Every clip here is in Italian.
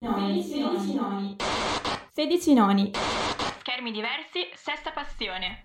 Noni, 16 noni. 16 noni. Schermi diversi, sesta passione.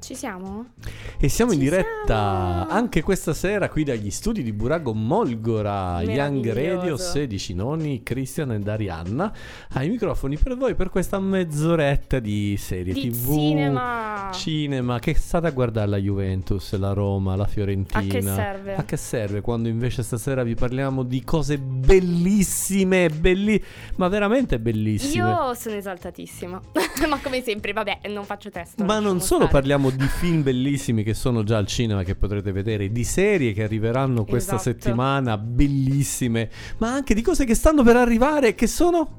Ci siamo? E siamo in Ci diretta siamo! anche questa sera qui dagli studi di Burago Molgora, Young. Radio 16 nonni, Cristian ed Arianna ai microfoni per voi per questa mezz'oretta di serie Di tv, cinema. cinema, che state a guardare la Juventus, la Roma, la Fiorentina. A che serve? A che serve quando invece stasera vi parliamo di cose bellissime, belli- ma veramente bellissime. Io sono esaltatissima. Ma come sempre, vabbè, non faccio testo. Ma non solo stare. parliamo di film bellissimi che sono già al cinema che potrete vedere, di serie che arriveranno questa Esatto. settimana bellissime, ma anche di cose che stanno per arrivare che sono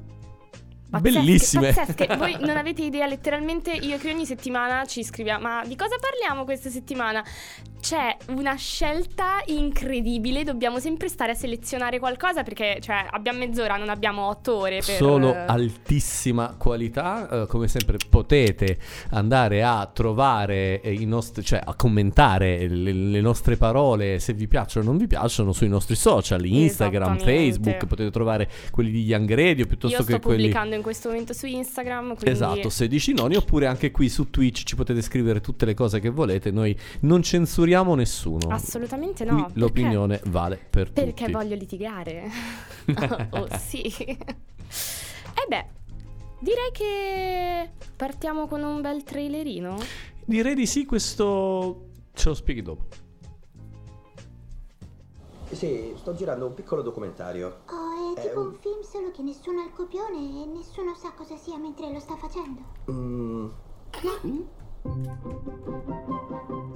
Pazzesche, bellissime. Pazzesche. Voi non avete idea, letteralmente io che ogni settimana ci scriviamo, ma di cosa parliamo questa settimana? C'è una scelta incredibile, dobbiamo sempre stare a selezionare qualcosa perché cioè, abbiamo mezz'ora, non abbiamo otto ore per... Solo altissima qualità, eh, come sempre potete andare a trovare eh, i nostri, cioè a commentare le, le nostre parole se vi piacciono o non vi piacciono sui nostri social, Instagram. Facebook, potete trovare quelli di Young Radio piuttosto Io sto che quelli pubblicando in questo momento su Instagram, quindi... Esatto, 16 noni, oppure anche qui su Twitch ci potete scrivere tutte le cose che volete, noi non censuriamo nessuno. Assolutamente Qui no. perché- l'opinione vale per Perché tutti. voglio litigare. oh, sì. E beh, direi che partiamo con un bel trailerino. Direi di sì, questo ce lo spieghi dopo. Sì, sto girando un piccolo documentario. Oh, è È tipo un- un film solo che nessuno ha il copione e nessuno sa cosa sia mentre lo sta facendo. Mm,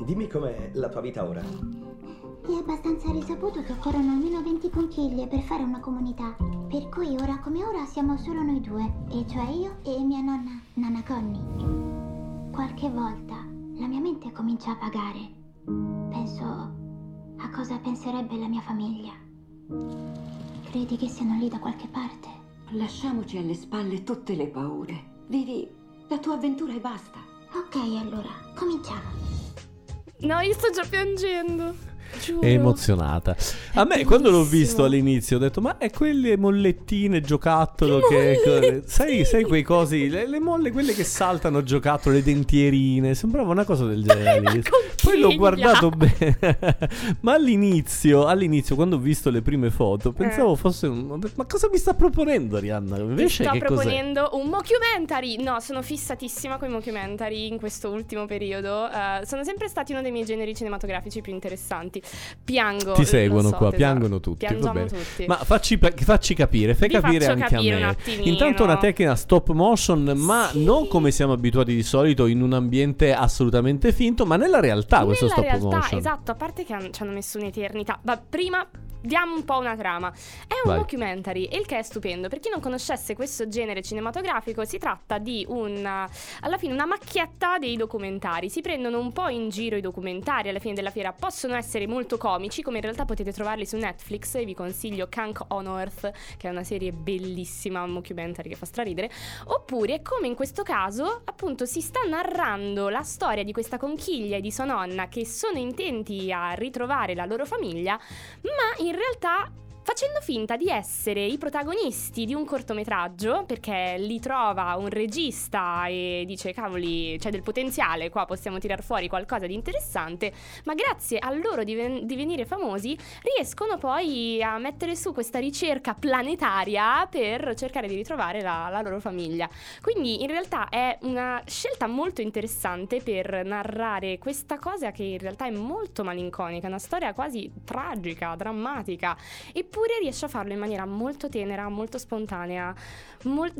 dimmi com'è la tua vita ora. È abbastanza risaputo che occorrono almeno 20 conchiglie per fare una comunità. Per cui ora come ora siamo solo noi due, e cioè io e mia nonna, Nana Connie. Qualche volta la mia mente comincia a vagare. Penso a cosa penserebbe la mia famiglia. Credi che siano lì da qualche parte? Lasciamoci alle spalle tutte le paure. Vivi la tua avventura e basta. Ok, allora, cominciamo. No, io sto già piangendo. Giuro. Emozionata. A me, quando l'ho visto all'inizio, ho detto: Ma è quelle mollettine giocattolo Che che. Sai, sai quei cosi? Le, le molle, quelle che saltano giocattolo, le dentierine. Sembrava una cosa del genere. Poi l'ho guardato bene. Ma all'inizio, all'inizio, quando ho visto le prime foto, Eh. pensavo fosse un. Ma cosa mi sta proponendo, Arianna? Invece, che cos'è? proponendo un mockumentary. No, sono fissatissima con i mockumentary in questo ultimo periodo. Eh, sono sempre stati uno dei miei generi cinematografici più interessanti. Piango. Ti seguono so, qua, tesoro. piangono tutti. Piangiamo tutti. Ma facci, facci capire, fai Vi capire anche capire a un me. attimino. Intanto una tecnica stop motion, ma Sì. non come siamo abituati di solito in un ambiente assolutamente finto, ma nella realtà questo Nella stop realtà, motion. esatto, a parte che han- ci hanno messo un'eternità. Ma prima diamo un po' una trama. È un Vai. documentary, il che è stupendo. Per chi non conoscesse questo genere cinematografico, si tratta di una, alla fine una macchietta dei documentari. Si prendono un po' in giro i documentari alla fine della fiera. Possono essere molto comici, come in realtà potete trovarli su Netflix. E vi consiglio Kank on Earth, che è una serie bellissima, un documentary che fa straridere. Oppure, come in questo caso, appunto, si sta narrando la storia di questa conchiglia e di sua nonna che sono intenti a ritrovare la loro famiglia, ma in realtà facendo finta di essere i protagonisti di un cortometraggio, perché li trova un regista e dice cavoli c'è del potenziale, qua possiamo tirar fuori qualcosa di interessante, ma grazie al loro diven- divenire famosi riescono poi a mettere su questa ricerca planetaria per cercare di ritrovare la, la loro famiglia. Quindi in realtà è una scelta molto interessante per narrare questa cosa che in realtà è molto malinconica, una storia quasi tragica, drammatica, eppure riesce a farlo in maniera molto tenera, molto spontanea. mol-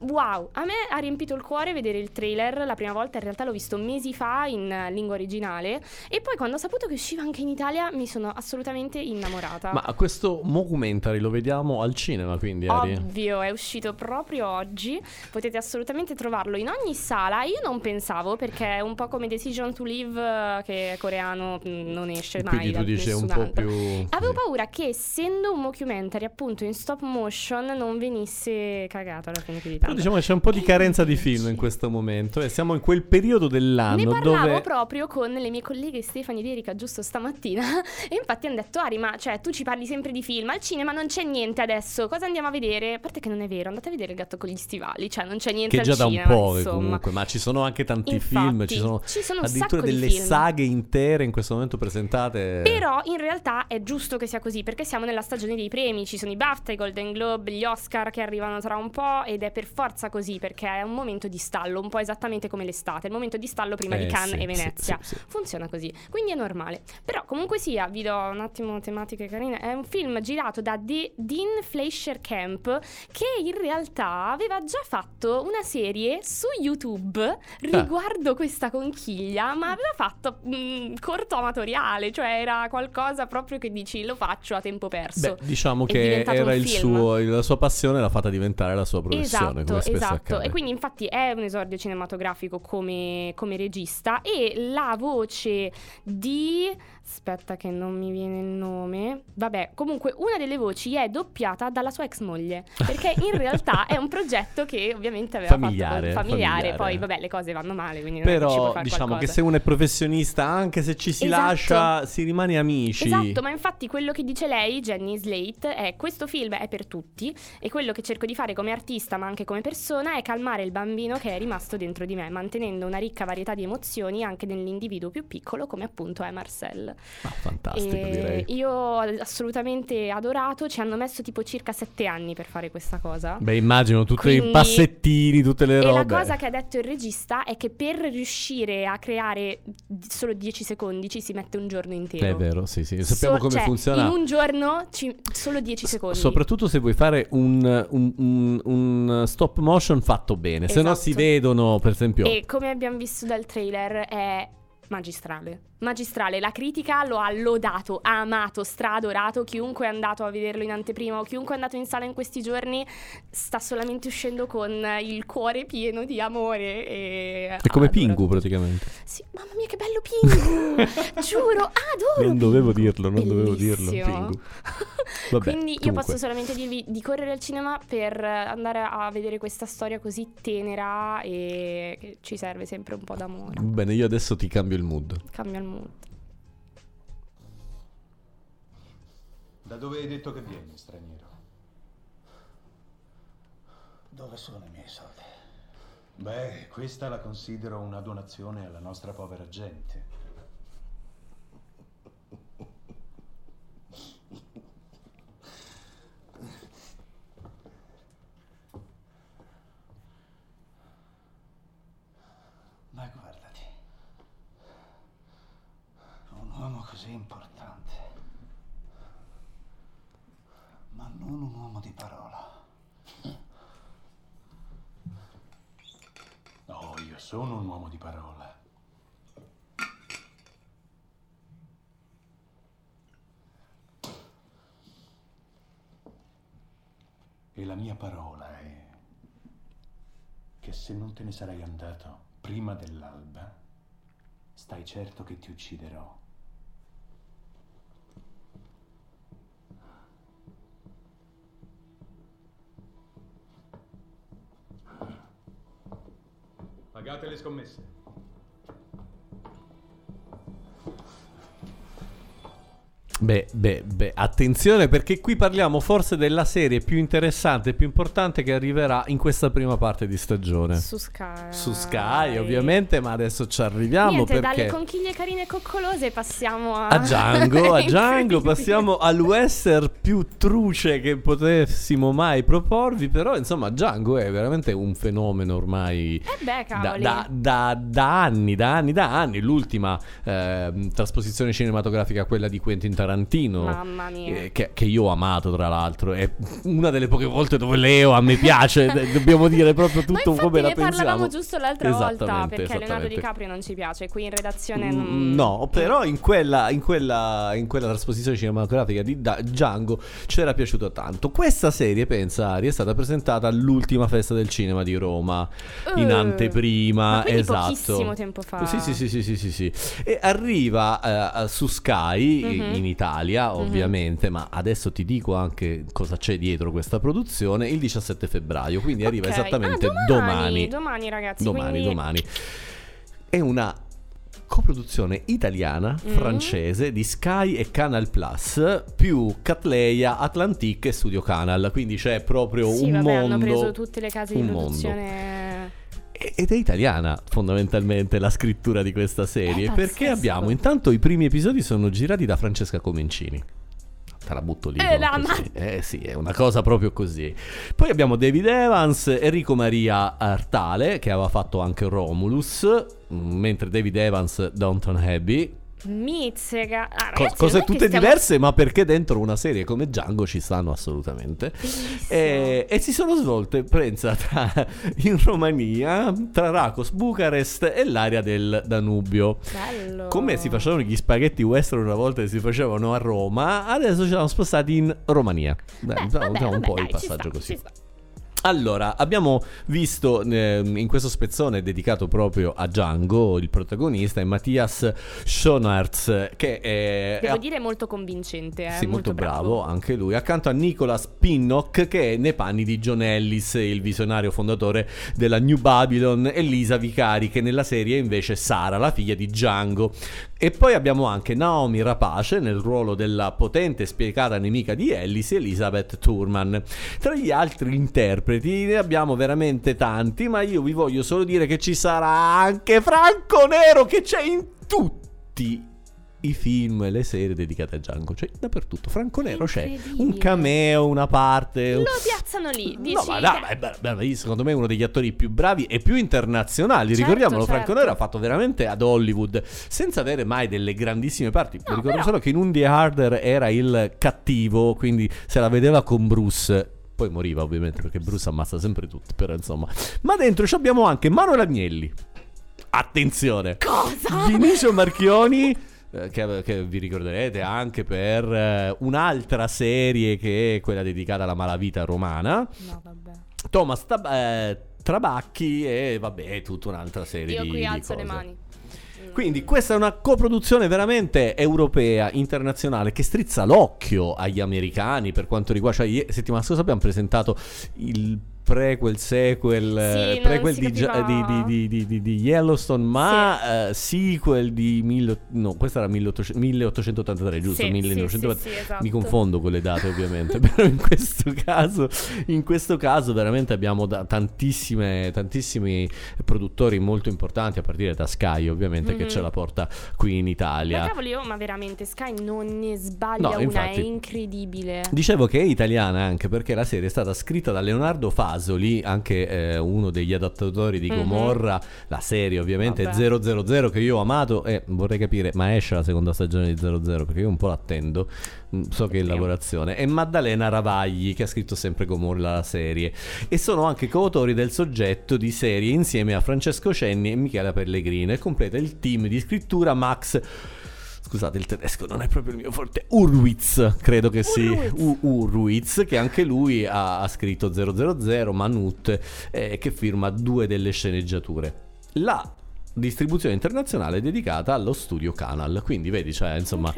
wow, a me ha riempito il cuore vedere il trailer la prima volta, in realtà l'ho visto mesi fa in lingua originale e poi quando ho saputo che usciva anche in Italia mi sono assolutamente innamorata. Ma questo documentary lo vediamo al cinema, quindi Ari? Ovvio, è uscito proprio oggi. Potete assolutamente trovarlo in ogni sala. Io non pensavo perché è un po' come Decision to Live, eh, che è coreano, mh, non esce mai. Quindi tu dici un po' più... Avevo paura che essendo essendo un mockumentary appunto in stop motion non venisse cagato alla fine più di Però tanto. diciamo che c'è un po' di E carenza di film in questo momento e siamo in quel periodo dell'anno Ne parlavo dove... proprio con le mie colleghe Stefani ed Erika giusto stamattina e infatti hanno detto Ari ma cioè tu ci parli sempre di film al cinema non c'è niente adesso cosa andiamo a vedere? A parte che non è vero andate a vedere il gatto con gli stivali cioè non c'è niente Che già da un cinema po' insomma. comunque, ma ci sono anche tanti Infatti, film, ci sono, ci sono addirittura delle saghe intere in questo momento presentate. Però in realtà è giusto che sia così perché siamo nella stagione dei premi, ci sono i BAFTA, i Golden Globe, gli Oscar che arrivano tra un po' ed è per forza così perché è un momento di stallo, un po' esattamente come l'estate, è il momento di stallo prima Eh, di Cannes sì, e Venezia. sì, sì. Funziona così, quindi è normale. Però comunque sia, vi do un attimo tematiche carine, è un film girato da De- Dean Fleischer Camp che in realtà aveva già fatto una serie su YouTube Ah. riguardo questa conchiglia, ma aveva fatto mh, corto amatoriale, cioè era qualcosa proprio che dici lo faccio a tempo perso. Beh, diciamo che era il suo, la sua passione l'ha fatta diventare la sua professione, Esatto, esatto. accade. E quindi infatti è un esordio cinematografico come, come regista e la voce di... Aspetta che non mi viene il nome. Vabbè, comunque una delle voci è doppiata dalla sua ex moglie, perché in realtà è un progetto che ovviamente aveva Familiare, fatto familiare, familiare. poi vabbè le cose vanno male, quindi che Però diciamo che qualcosa. se uno è professionista, anche se ci si Esatto. lascia, si rimane amici. Esatto, ma infatti quello che dice lei, Jenny Slate, è questo film è per tutti e quello che cerco di fare come artista ma anche come persona è calmare il bambino che è rimasto dentro di me, mantenendo una ricca varietà di emozioni anche nell'individuo più piccolo come appunto è Marcel. Ah, fantastico, E direi. io ho assolutamente adorato, ci hanno messo tipo circa sette anni per fare questa cosa. Beh, immagino tutti Quindi- i passettini, tutte le E robe. la cosa che ha detto il regista è che per riuscire a creare solo 10 secondi ci si mette un giorno intero. È vero, sì, sì. Sappiamo So- come cioè, funziona. In un giorno ci- solo 10 secondi. Soprattutto se vuoi fare un, un- un- un stop motion fatto bene, se no Esatto. si vedono, per esempio, E come abbiamo visto dal trailer è magistrale. Magistrale, la critica lo ha lodato, ha amato, straadorato. Chiunque è andato a vederlo in anteprima o chiunque è andato in sala in questi giorni sta solamente uscendo con il cuore pieno di amore. E è come adora Pingu praticamente. Sì, mamma mia, che bello Pingu! Giuro, adoro! Non dovevo dirlo, non dovevo dirlo, Bellissimo. Pingu. Vabbè, Quindi io comunque. posso solamente dirvi di correre al cinema per andare a vedere questa storia così tenera e che ci serve sempre un po' d'amore. Bene, io adesso ti cambio il mood. Cambia il mood. Da dove hai detto che vieni, straniero? Dove sono i miei soldi? Beh, questa la considero una donazione alla nostra povera gente. Ma guardati. Un uomo così importante. Ma non un uomo di parola. No, io sono un uomo di parola. E la mia parola è che se non te ne sarai andato prima dell'alba, stai certo che ti ucciderò. Pagate le scommesse. Beh, beh, beh, attenzione perché qui parliamo forse della serie più interessante e più importante che arriverà in questa prima parte di stagione. Su Sky. Su Sky, ovviamente, ma adesso ci arriviamo Niente, perché dalle conchiglie carine e coccolose passiamo a... a Django, a Django passiamo al western più truce che potessimo mai proporvi, però insomma Django è veramente un fenomeno ormai Eh beh, da, da- da- da anni, da anni, da anni. L'ultima ehm, trasposizione cinematografica, quella di Quentin Tarantino, Mamma mia. eh, che, che io ho amato tra l'altro, è una delle poche volte dove Leo a me piace, dobbiamo dire proprio tutto come la ne pensiamo. parlavamo giusto l'altra volta perché Leonardo. DiCaprio non ci piace, qui in redazione Mm, non... No, però in quella, in, quella, in quella trasposizione cinematografica di Da- Django c'era piaciuto tanto. Questa serie, pensa Ari, è stata presentata all'ultima festa del cinema di Roma, in Eh, anteprima, esatto. pochissimo tempo fa. Sì, sì, sì, sì, sì, sì, sì. E arriva eh, su Sky, Mhm. in Italia, Mhm. ovviamente, ma adesso ti dico anche cosa c'è dietro questa produzione, il 17 febbraio, quindi arriva Ok. esattamente Ah, domani. Domani, ragazzi. Domani, quindi- domani. È una coproduzione italiana, Mm. francese di Sky e Canal Plus più Catleya, Atlantic e Studio Canal, quindi c'è proprio Sì, un vabbè, mondo hanno preso tutte le case di un mondo. Ed è italiana fondamentalmente la scrittura di questa serie perché abbiamo intanto i primi episodi sono girati da Francesca Comencini. Te la butto lì Eh, la Così. eh sì è una cosa proprio così. Poi abbiamo David Evans Enrico Maria Artale che aveva fatto anche Romulus mentre David Evans Downton Abbey Mizzega. Ah, ragazzi, cose tutte stiamo- diverse, ma perché dentro una serie come Django ci stanno assolutamente. E, e si sono svolte, pensa, tra- in Romania, tra Racos, Bucarest e l'area del Danubio. Bello. Come si facevano gli spaghetti western una volta che si facevano a Roma, adesso ci siamo spostati in Romania. Dai, Beh, diciamo vabbè, un vabbè, po' dai, il passaggio sta, così. Allora, abbiamo visto ehm, in questo spezzone dedicato proprio a Django, il protagonista è Mattias Schoenaerts, che è, Devo è- dire molto convincente. Eh, sì, molto, bravo. anche lui, accanto a Nicholas Pinnock, che è nei panni di John Ellis, il visionario fondatore della New Babylon, e Lisa Vicari, che nella serie è invece Sara, la figlia di Django. E poi abbiamo anche Naomi Rapace nel ruolo della potente e spiegata nemica di Ellis, Elizabeth Turman. Tra gli altri interpreti ne abbiamo veramente tanti, ma io vi voglio solo dire che ci sarà anche Franco Nero che c'è in tutti i film e le serie dedicate a Django, cioè dappertutto. Franco Nero c'è un cameo, una parte. Lo piazzano lì. Dici No, ma dai, ma è be- be- secondo me è uno degli attori più bravi e più internazionali. Certo, Ricordiamolo, certo. Franco Nero ha fatto veramente ad Hollywood senza avere mai delle grandissime parti. No, ricordo però- solo che in Undy Harder era il cattivo, quindi se la vedeva con Bruce. Poi moriva ovviamente perché Bruce ammazza sempre tutti, però insomma. Ma dentro ci abbiamo anche Manuel Agnelli. Attenzione. Cosa? Vinicio Marchioni. Eh, Che, che vi ricorderete anche per eh, un'altra serie che è quella dedicata alla malavita romana. No, vabbè. Thomas Tab- eh, Trabacchi e vabbè, tutta un'altra serie Io di, qui di alzo le cose. mani. Quindi questa è una coproduzione veramente europea, internazionale, che strizza l'occhio agli americani per quanto riguarda... Cioè, settimana scorsa abbiamo presentato il prequel, sequel, eh, non prequel si di, di- di- di- Yellowstone, ma eh, sequel di... Mille, no, questa era 1800 1883, giusto? Sì, 1980. sì, sì, sì, esatto. Mi confondo con le date ovviamente, però in questo caso, in questo caso veramente abbiamo tantissime, tantissimi produttori molto importanti, a partire da Sky ovviamente, che Mhm. ce la porta qui in Italia. Ma cavolo, io, ma veramente Sky non ne sbaglia No, una, infatti. è incredibile. Dicevo che è italiana anche perché la serie è stata scritta da Leonardo Fasoli, anche eh, uno degli adattatori di Mhm. Gomorra, la serie ovviamente Vabbè. 000 che io ho amato e vorrei capire, ma esce la seconda stagione di 00 perché io un po' l'attendo, Mm, so che è in lavorazione, e Maddalena Ravagli che ha scritto sempre Gomorra la serie. E sono anche coautori del soggetto di serie insieme a Francesco Cenni e Michela Pellegrino. E completa il team di scrittura Max Scusate, il tedesco non è proprio il mio forte. Urwitz, credo che. Urwitz. U- Urwitz, che anche lui ha, ha scritto 000, Manut, eh, che firma due delle sceneggiature. La distribuzione internazionale dedicata allo studio Canal. Quindi vedi, cioè, insomma,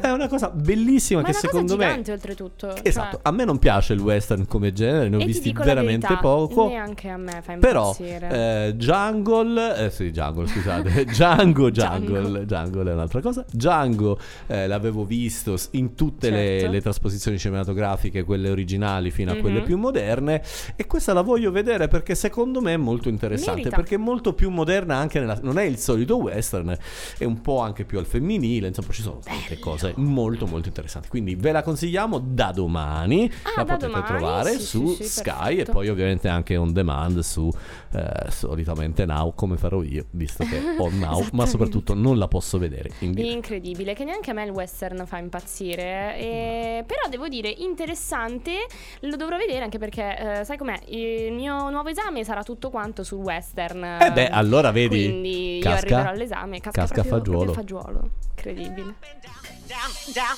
è una cosa bellissima Ma che secondo cosa me... gigante oltretutto. Esatto, cioè- a me non piace il western come genere, ne ho e ti visti veramente verità, poco. Neanche a me fa Però impazzire. eh, Jungle, eh, sì, Jungle, scusate, Django, Jungle, Jungle è un'altra cosa. Django eh, l'avevo visto in tutte le, Certo. le trasposizioni cinematografiche, quelle originali fino a quelle Mhm. più moderne. E questa la voglio vedere perché secondo me è molto interessante. Merita. Perché è molto più moderna anche nella. Non è il solito western, è un po' anche più al femminile. Insomma, ci sono tante cose molto, molto interessanti. Quindi ve la consigliamo da domani. Ah, la da potete domani? trovare Sì, su sì, sì, Sky e perfetto. poi ovviamente anche on demand su eh, solitamente Now come farò io visto che ho Now ma soprattutto non la posso vedere in diretta. Incredibile, che neanche a me il western fa impazzire. eh, però devo dire, interessante. Lo dovrò vedere anche perché, eh, sai com'è? Il mio nuovo esame sarà tutto quanto sul western. Eh beh, allora vedi, Quindi io casca- arriverò all'esame. Casca, casca proprio, proprio fagiolo. fagiolo. Incredibile. Eh,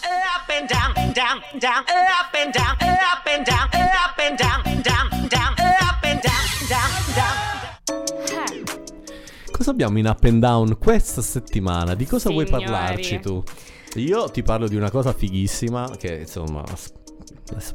Cosa abbiamo in up and down questa settimana? Di cosa vuoi Signori. parlarci tu? Io ti parlo di una cosa fighissima che insomma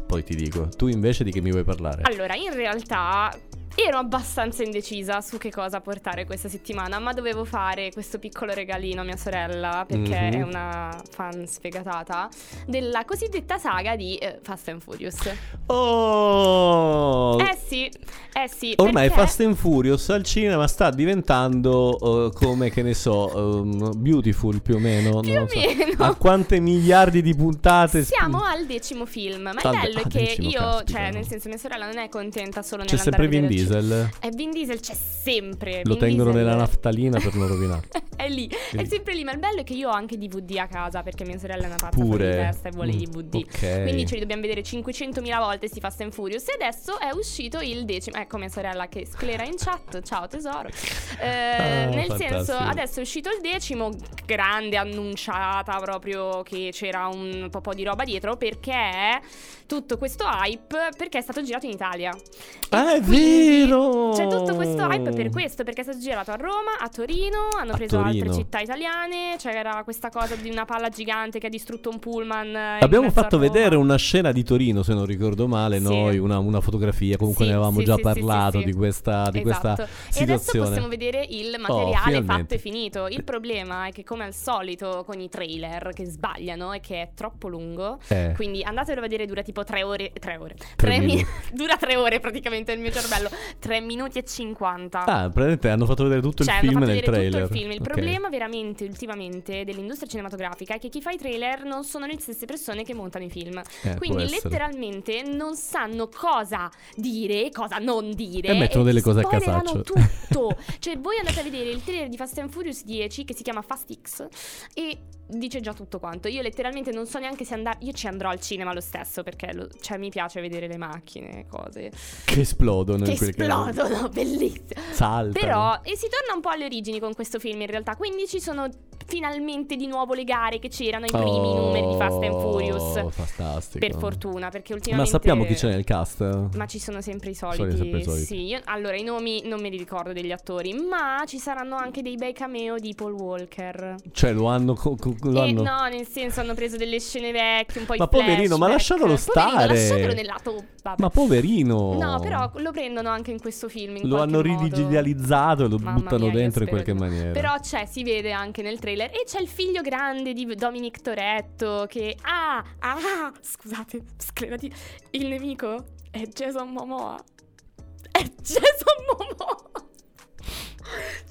poi ti dico. Tu invece di che mi vuoi parlare? Allora, in realtà ero abbastanza indecisa su che cosa portare questa settimana, ma dovevo fare questo piccolo regalino a mia sorella, perché Mhm. è una fan sfegatata, della cosiddetta saga di eh, Fast and Furious. Oh! Eh sì, eh sì. Ormai perché- Fast and Furious al cinema sta diventando eh, come che ne so, ehm, Beautiful più o meno. Più o so. meno. A quante miliardi di puntate? sp- Siamo al decimo film, ma il Ah, bello è ah, che decimo, io, caspita. cioè, nel senso, mia sorella non è contenta solo C'è nell'andare sempre a vedere Diesel. E Vin Diesel c'è sempre. Lo Vin tengono Diesel- nella naftalina per non rovinare. È lì, è Lì. sempre lì. Ma il bello è che io ho anche DVD a casa perché mia sorella è una pazza Pure. di testa e vuole Mm, i DVD. ok. Quindi ce li dobbiamo vedere 500.000 volte sti Fast and Furious. E adesso è uscito il decimo. Ecco mia sorella che sclera in chat. Ciao tesoro. Eh, Ah, nel fantastico. senso, adesso è uscito il decimo, grande annunciata proprio che c'era un po' di roba dietro perché tutto questo hype perché è stato girato in Italia. Ah, è vero! C'è tutto questo hype per questo, perché è stato girato a Roma, a Torino, hanno A preso Torino. Altre città italiane, c'era questa cosa di una palla gigante che ha distrutto un pullman. eh, Abbiamo fatto vedere una scena di Torino, se non ricordo male, Sì. noi, una, una fotografia, comunque Sì, ne avevamo sì, già parlato di questa, di questa Esatto. E adesso situazione. possiamo vedere il Oh, materiale fatto finalmente. e finito. Il problema è che, come al solito, con i trailer che sbagliano è che è troppo lungo. Eh. Quindi andatelo a vedere, dura tipo tre ore. Tre ore. Tre Tre mi- minuti. dura tre ore praticamente il mio cervello. Tre minuti e cinquanta. Ah, praticamente hanno fatto vedere tutto Cioè, il film fatto nel trailer. tutto il film. Il. Problema veramente ultimamente dell'industria cinematografica è che chi fa i trailer non sono le stesse persone che montano i film. Eh, Quindi essere. letteralmente non sanno cosa dire, cosa non dire. E mettono delle cose a casaccio. tutto. cioè, voi andate a vedere il trailer di Fast and Furious 10 che si chiama Fast X e dice già tutto quanto. Io letteralmente non so neanche se andare. Io ci andrò al cinema lo stesso perché lo- cioè, mi piace vedere le macchine, cose Che esplodono che esplodono, bellissimo. Saltano. Però, e si torna un po' alle origini con questo film in realtà. Quindi ci sono finalmente di nuovo le gare che c'erano i primi Oh, numeri di Fast and Furious. Fantastico. Per fortuna, perché Ma ultimamente. sappiamo chi c'è nel cast? Ma ci sono sempre i Sono soliti. sempre i soliti. Sì, io- allora i nomi non me li ricordo degli attori, ma ci saranno anche dei bei cameo di Paul Walker. Cioè, lo hanno. co- co- lo E hanno- no, nel senso hanno preso delle scene vecchie, un po' Ma poverino, ma flashback. lasciatelo Poverino, stare. lasciatelo nel lato. vabbè. Ma poverino. No, però lo prendono anche in questo film. in Lo hanno modo. ridigitalizzato e lo Mamma buttano mia, dentro in qualche no. maniera. Però c'è, si vede anche nel trailer. E c'è il figlio grande di Dominic Toretto. Che. Ah, ah, scusate, sclerati. Il nemico è Jason Momoa. È Jason Momoa.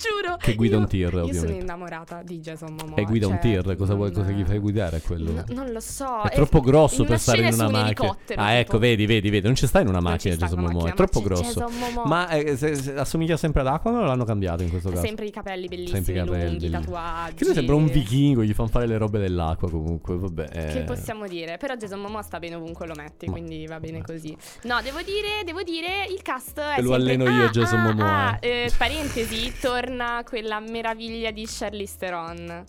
Giuro. Che guida io- un tir, Io sono ovviamente. innamorata di Jason Momoa. E guida un cioè, tir, cosa, vuoi, cosa gli fai guidare a quello? No, non lo so. È troppo grosso per stare in una un macchina. Ah, ecco, vedi, vedi, vedi. Non ci sta in una macchina Jason Momoa, è macchina, troppo ma grosso. Ma eh, se- se- assomiglia sempre ad Aquaman o l'hanno cambiato in questo caso? sempre i capelli bellissimi, Sempre i capelli lunghi, belli. tatuaggi. Che lui sembra un vichingo, gli fanno fare le robe dell'acqua comunque, vabbè. eh. Che possiamo dire? Però Jason Momoa sta bene ovunque lo metti, quindi va bene così. No, devo dire, devo dire, il cast è lo alleno io, Ah, Jason ah, Momoa. ah, eh, parentesi, torna quella meraviglia di Charlize Theron.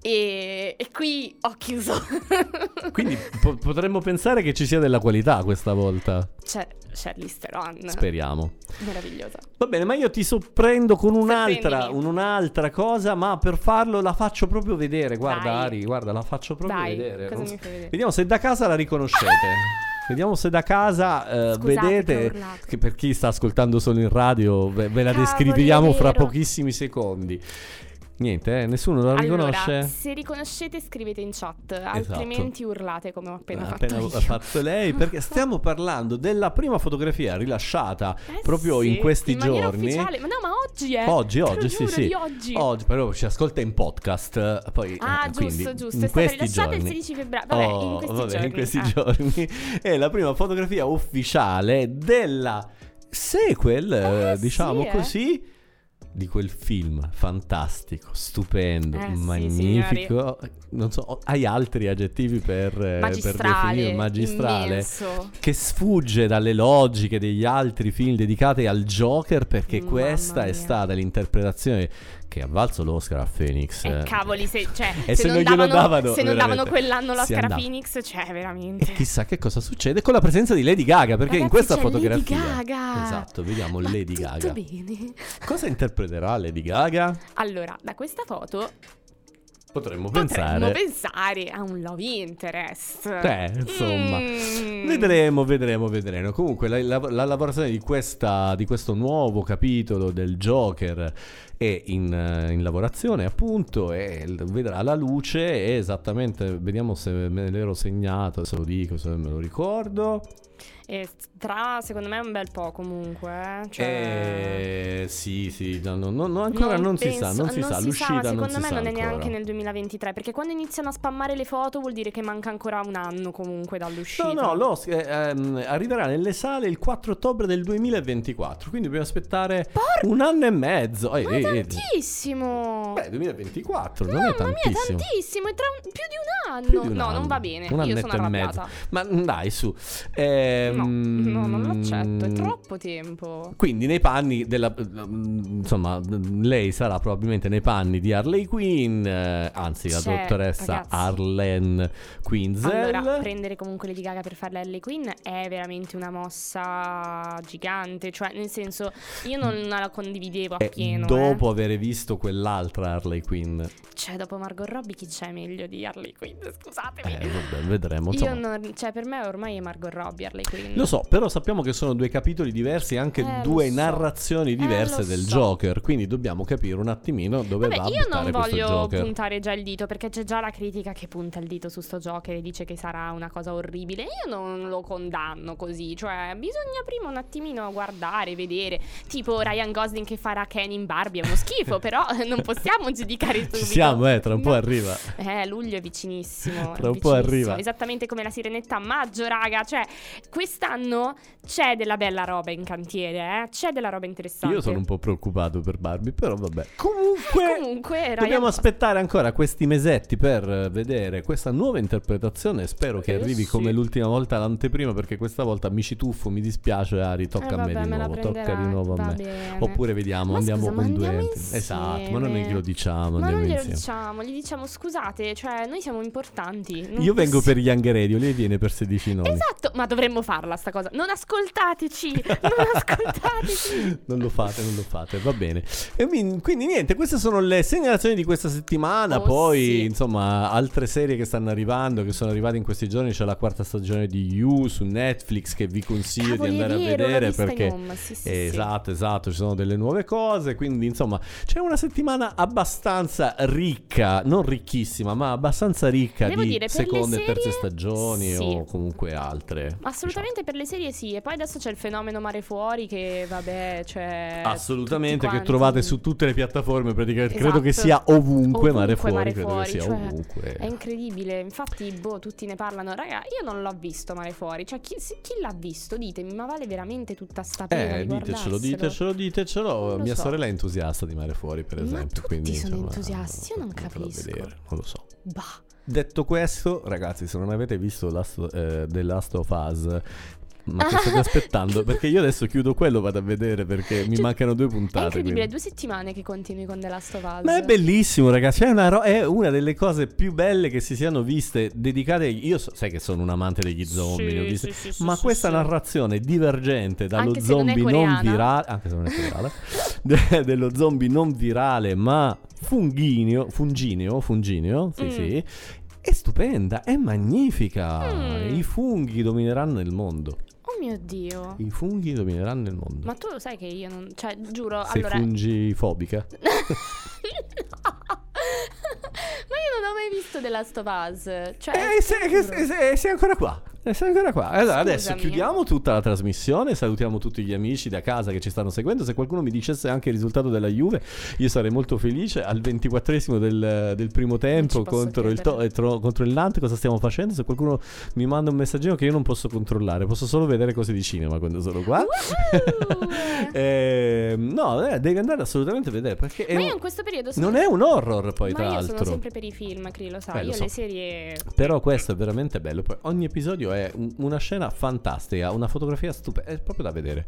E, e qui ho chiuso. Quindi po- potremmo pensare che ci sia della qualità questa volta. C'è Charlize Theron. Speriamo. Meravigliosa. Va bene, ma io ti sorprendo con un'altra, un'altra cosa, ma per farlo la faccio proprio vedere. Guarda, Dai. Ari, guarda, la faccio proprio Dai, vedere. vedere? Vediamo se da casa la riconoscete. Vediamo se da casa eh, Scusate vedete che per chi sta ascoltando solo in radio ve, ve la Cavoli, descriviamo fra pochissimi secondi. Niente, eh, nessuno la Allora, riconosce. se riconoscete scrivete in chat, altrimenti urlate come ho appena Ha fatto appena io. fatto lei perché stiamo parlando della prima fotografia rilasciata Eh proprio sì, in questi in giorni. ufficiale. Ma no, ma oggi è. Oggi, oggi, sì, sì. oggi. Oggi, però ci ascolta in podcast. eh, Poi, Ah, eh, giusto, quindi, giusto. in È stata rilasciata il giorni. 16 febbraio. Vabbè, Oh, in questi vabbè, giorni. in questi eh. giorni è la prima fotografia ufficiale della sequel, eh, Eh, diciamo sì, eh. così. Di quel film fantastico, stupendo, Eh, sì, magnifico. non so, hai altri aggettivi per, eh, per Magistrale, definire magistrale? immenso. che sfugge dalle logiche degli altri film dedicati al Joker perché Mamma questa è mia. stata l'interpretazione che ha valso l'Oscar a Phoenix. E eh. cavoli, se, cioè, E se, se non, non davano, davano, se non davano quell'anno l'Oscar a. Phoenix, cioè, veramente. E chissà che cosa succede con la presenza di Lady Gaga, perché in Ragazzi, questa c'è fotografia Lady Gaga. Esatto, vediamo Va Lady Gaga. bene. Cosa interpreterà Lady Gaga? Allora, da questa foto Potremmo Potremmo pensare. pensare a un love interest. Eh, insomma, Mm. vedremo, vedremo, vedremo. Comunque, la, la- la lavorazione di, questa, di questo nuovo capitolo del Joker è in, in lavorazione, appunto, e vedrà la luce. Esattamente, vediamo se me l'ero segnato, se lo dico, se me lo ricordo. E tra, secondo me, un bel po' comunque. eh. Cioè... Eh, sì, sì, no, no, no, ancora non, si sa, penso- non si sa, ma l'uscita secondo non si me sa non è ancora. neanche nel 2023, perché quando iniziano a spammare le foto vuol dire che manca ancora un anno comunque dall'uscita. No, no, lo- eh, ehm, arriverà nelle sale il 4 ottobre del 2024, quindi dobbiamo aspettare un anno e mezzo. Eh, Ma eh, è eh, tantissimo! Beh, 2024 non è Mamma mia, tantissimo. tantissimo, è tra un- più di un anno. Di un no, anno. non va bene. Un Io sono arrabbiata. Ma mm, dai, su. Ehm, No, no, non l'accetto, è troppo tempo. Quindi nei panni della... mm, insomma, mm, lei sarà probabilmente nei panni di Harley Quinn, eh, anzi la Cioè, dottoressa ragazzi. Arlene Quinzel. Allora, prendere comunque Lady Gaga per fare la Harley Quinn è veramente una mossa gigante. Cioè, nel senso, io non la condividevo E appieno. Eh, dopo avere visto quell'altra Harley Quinn, eh. Cioè, dopo Margot Robbie, chi c'è meglio di Harley Quinn? Scusatemi. eh, vabbè, vedremo. io non, cioè, per me ormai è Margot Robbie Harley Quinn. Lo so, però sappiamo che sono due capitoli diversi, anche Eh, due so. narrazioni Eh, diverse lo del so. Joker, quindi dobbiamo capire un attimino dove Vabbè, va a io non voglio puntare già il dito perché c'è già la critica che punta il dito su sto Joker e dice che sarà una cosa orribile. Io non lo condanno così, cioè bisogna prima un attimino guardare, vedere. Tipo Ryan Gosling che farà Ken in Barbie è uno schifo, però non possiamo giudicare subito. Ci siamo, eh, tra un po' No. arriva. Eh, luglio è vicinissimo. Tra un po' arriva. Esattamente come la sirenetta a maggio, raga. Cioè, quest'anno c'è della bella roba in cantiere, eh. C'è della roba interessante. Io sono un po' preoccupato per Barbie, però vabbè. Comunque, Comunque, Ryan dobbiamo aspettare ancora questi mesetti per eh, vedere questa nuova interpretazione. Spero che Eh, arrivi sì. come l'ultima volta l'anteprima, perché questa volta mi ci tuffo, mi dispiace, Ari, tocca Eh, a me vabbè, di me nuovo, tocca di nuovo a me. bene. Oppure vediamo, Ma andiamo scusa, con andiamo due Esatto, ma non glielo diciamo, Ma non glielo insieme. diciamo, gli diciamo scusate, cioè noi siamo importanti. Io vengo possi- per Young Radio, lei viene per 16 noni. Esatto, ma dovremmo farla sta cosa. Non ascoltateci, non ascoltateci. Non lo fate, non lo fate, va bene. E quindi, niente, queste sono le segnalazioni di questa settimana. Oh, Poi, sì. insomma, altre serie che stanno arrivando, che sono arrivate in questi giorni. C'è la quarta stagione di You su Netflix che vi consiglio Cavoli, di è andare a vero, l'ho vedere perché sì, sì, esatto, esatto, ci sono delle nuove cose, quindi insomma, c'è una settimana abbastanza ricca, non ricchissima, ma abbastanza ricca Devo di dire, seconde e terze stagioni o comunque altre. Assolutamente per le serie sì. E poi adesso c'è il fenomeno Mare Fuori che vabbè, cioè... Assolutamente, che trovate su tutte le piattaforme, praticamente. Esatto. Credo che sia ovunque, Mare Ovunque Fuori, Mare credo Fuori, che sia cioè, ovunque. È incredibile, infatti, boh, tutti ne parlano. Raga, io non l'ho visto Mare Fuori. Cioè, chi, se- chi l'ha visto? Ditemi, ma vale veramente tutta sta pena Eh, di ditecelo, ditecelo, ditecelo. Mia so. sorella è entusiasta di Mare Fuori, per Ma esempio. tutti quindi, sono insomma, entusiasti, io non capisco. vedere, non lo so. Bah. Detto questo, ragazzi, se non avete visto Last, eh, The Last of Us, ma che state aspettando? Perché io adesso chiudo quello, vado a vedere perché mi Cioè, mancano due È puntate. incredibile, quindi. due settimane che continui con The Last of Us. Ma è bellissimo, ragazzi. È una, ro- è una delle cose più belle che si siano viste dedicate. Io so- sai che sono un amante degli zombie, Sì, sì, sì, ma questa narrazione divergente dallo Anche non è zombie non, coreana. virale, anche se non è virale, de- dello zombie non virale, ma funghineo, fungineo, fungineo, sì, Mm. sì. È stupenda, è magnifica. Mm. I funghi domineranno il mondo. Oh mio Dio. I funghi domineranno il mondo. Ma tu lo sai che io non... Cioè, giuro, Sei allora... fungifobica? Io non ho mai visto The Last of Us. Cioè, Eh, sei, sei- sei- ancora qua. Eh, Sei ancora qua. Allora, adesso chiudiamo tutta la trasmissione. Salutiamo tutti gli amici da casa che ci stanno seguendo. Se qualcuno mi dicesse anche il risultato della Juve, io sarei molto felice. Al 24esimo del, del primo tempo contro il, to- eh, tro- contro il Nantes, cosa stiamo facendo? Se qualcuno mi manda un messaggino che io non posso controllare, posso solo vedere cose di cinema quando sono qua. Woohoo! Ehm, no, eh, devi andare assolutamente a vedere perché Ma io in questo periodo sono... non è un horror poi Ma tra l'altro. sono sempre per i film, Cri, lo sai. Eh, io so. le serie... Però questo è veramente bello. Ogni episodio è un- una scena fantastica, una fotografia stupenda. È proprio da vedere.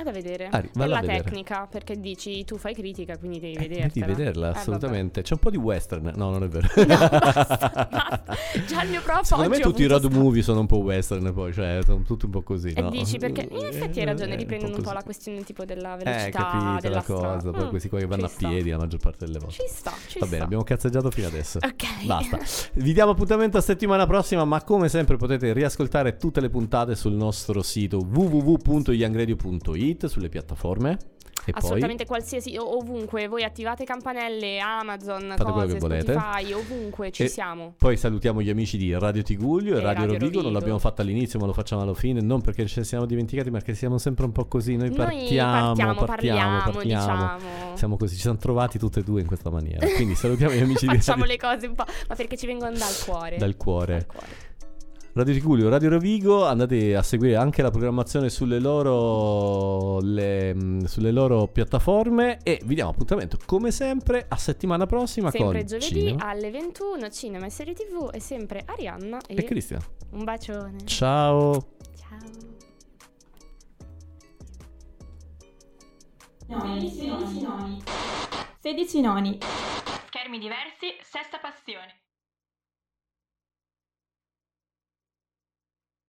È da vedere. Ah, per la vedere. tecnica, perché dici tu fai critica, quindi devi Eh, vederla. devi vederla, Eh, vabbè. assolutamente. C'è un po' di western. No, non è vero. basta, basta. Già il mio prof Secondo me tutti i road movie sono un po' western poi, cioè sono tutti un po' così, E no? dici perché in effetti hai ragione, Eh, riprendono un po' così. la questione tipo della Eh, velocità capito della la cosa, poi Mm, questi qua che vanno a sta. piedi la maggior parte delle volte. Ci sta, ci Va sta. bene, abbiamo cazzeggiato fino adesso. Ok. Basta. Vi diamo appuntamento a settimana prossima, ma come sempre potete riascoltare tutte le puntate sul nostro sito www.youngradio.it sulle piattaforme. E Assolutamente qualsiasi, o- ovunque, voi attivate campanelle, Amazon, Fate cose. Spotify, ovunque ci E siamo. Poi salutiamo gli amici di Radio Tiguglio e, E Radio, Radio Rovigo. Non Rovigo. l'abbiamo fatto all'inizio, ma lo facciamo alla fine. Non perché ce ne siamo dimenticati, ma perché siamo sempre un po' così. Noi Noi partiamo, partiamo, partiamo, parliamo, partiamo. diciamo. Siamo così, ci siamo trovati tutte e due in questa maniera. Quindi salutiamo gli amici di Facciamo Radio le cose un po', ma perché ci vengono dal cuore. dal cuore. Dal cuore. Radio Tiguglio, Radio Rovigo, andate a seguire anche la programmazione sulle loro, le, mh, sulle loro piattaforme e vi diamo appuntamento come sempre a settimana prossima Sempre con giovedì Cinema alle 21, cinema e serie tv e sempre Arianna e, e Cristian. Un bacione. Ciao. Ciao. Noni, 16 noni. 16 noni. Schermi diversi, sesta passione.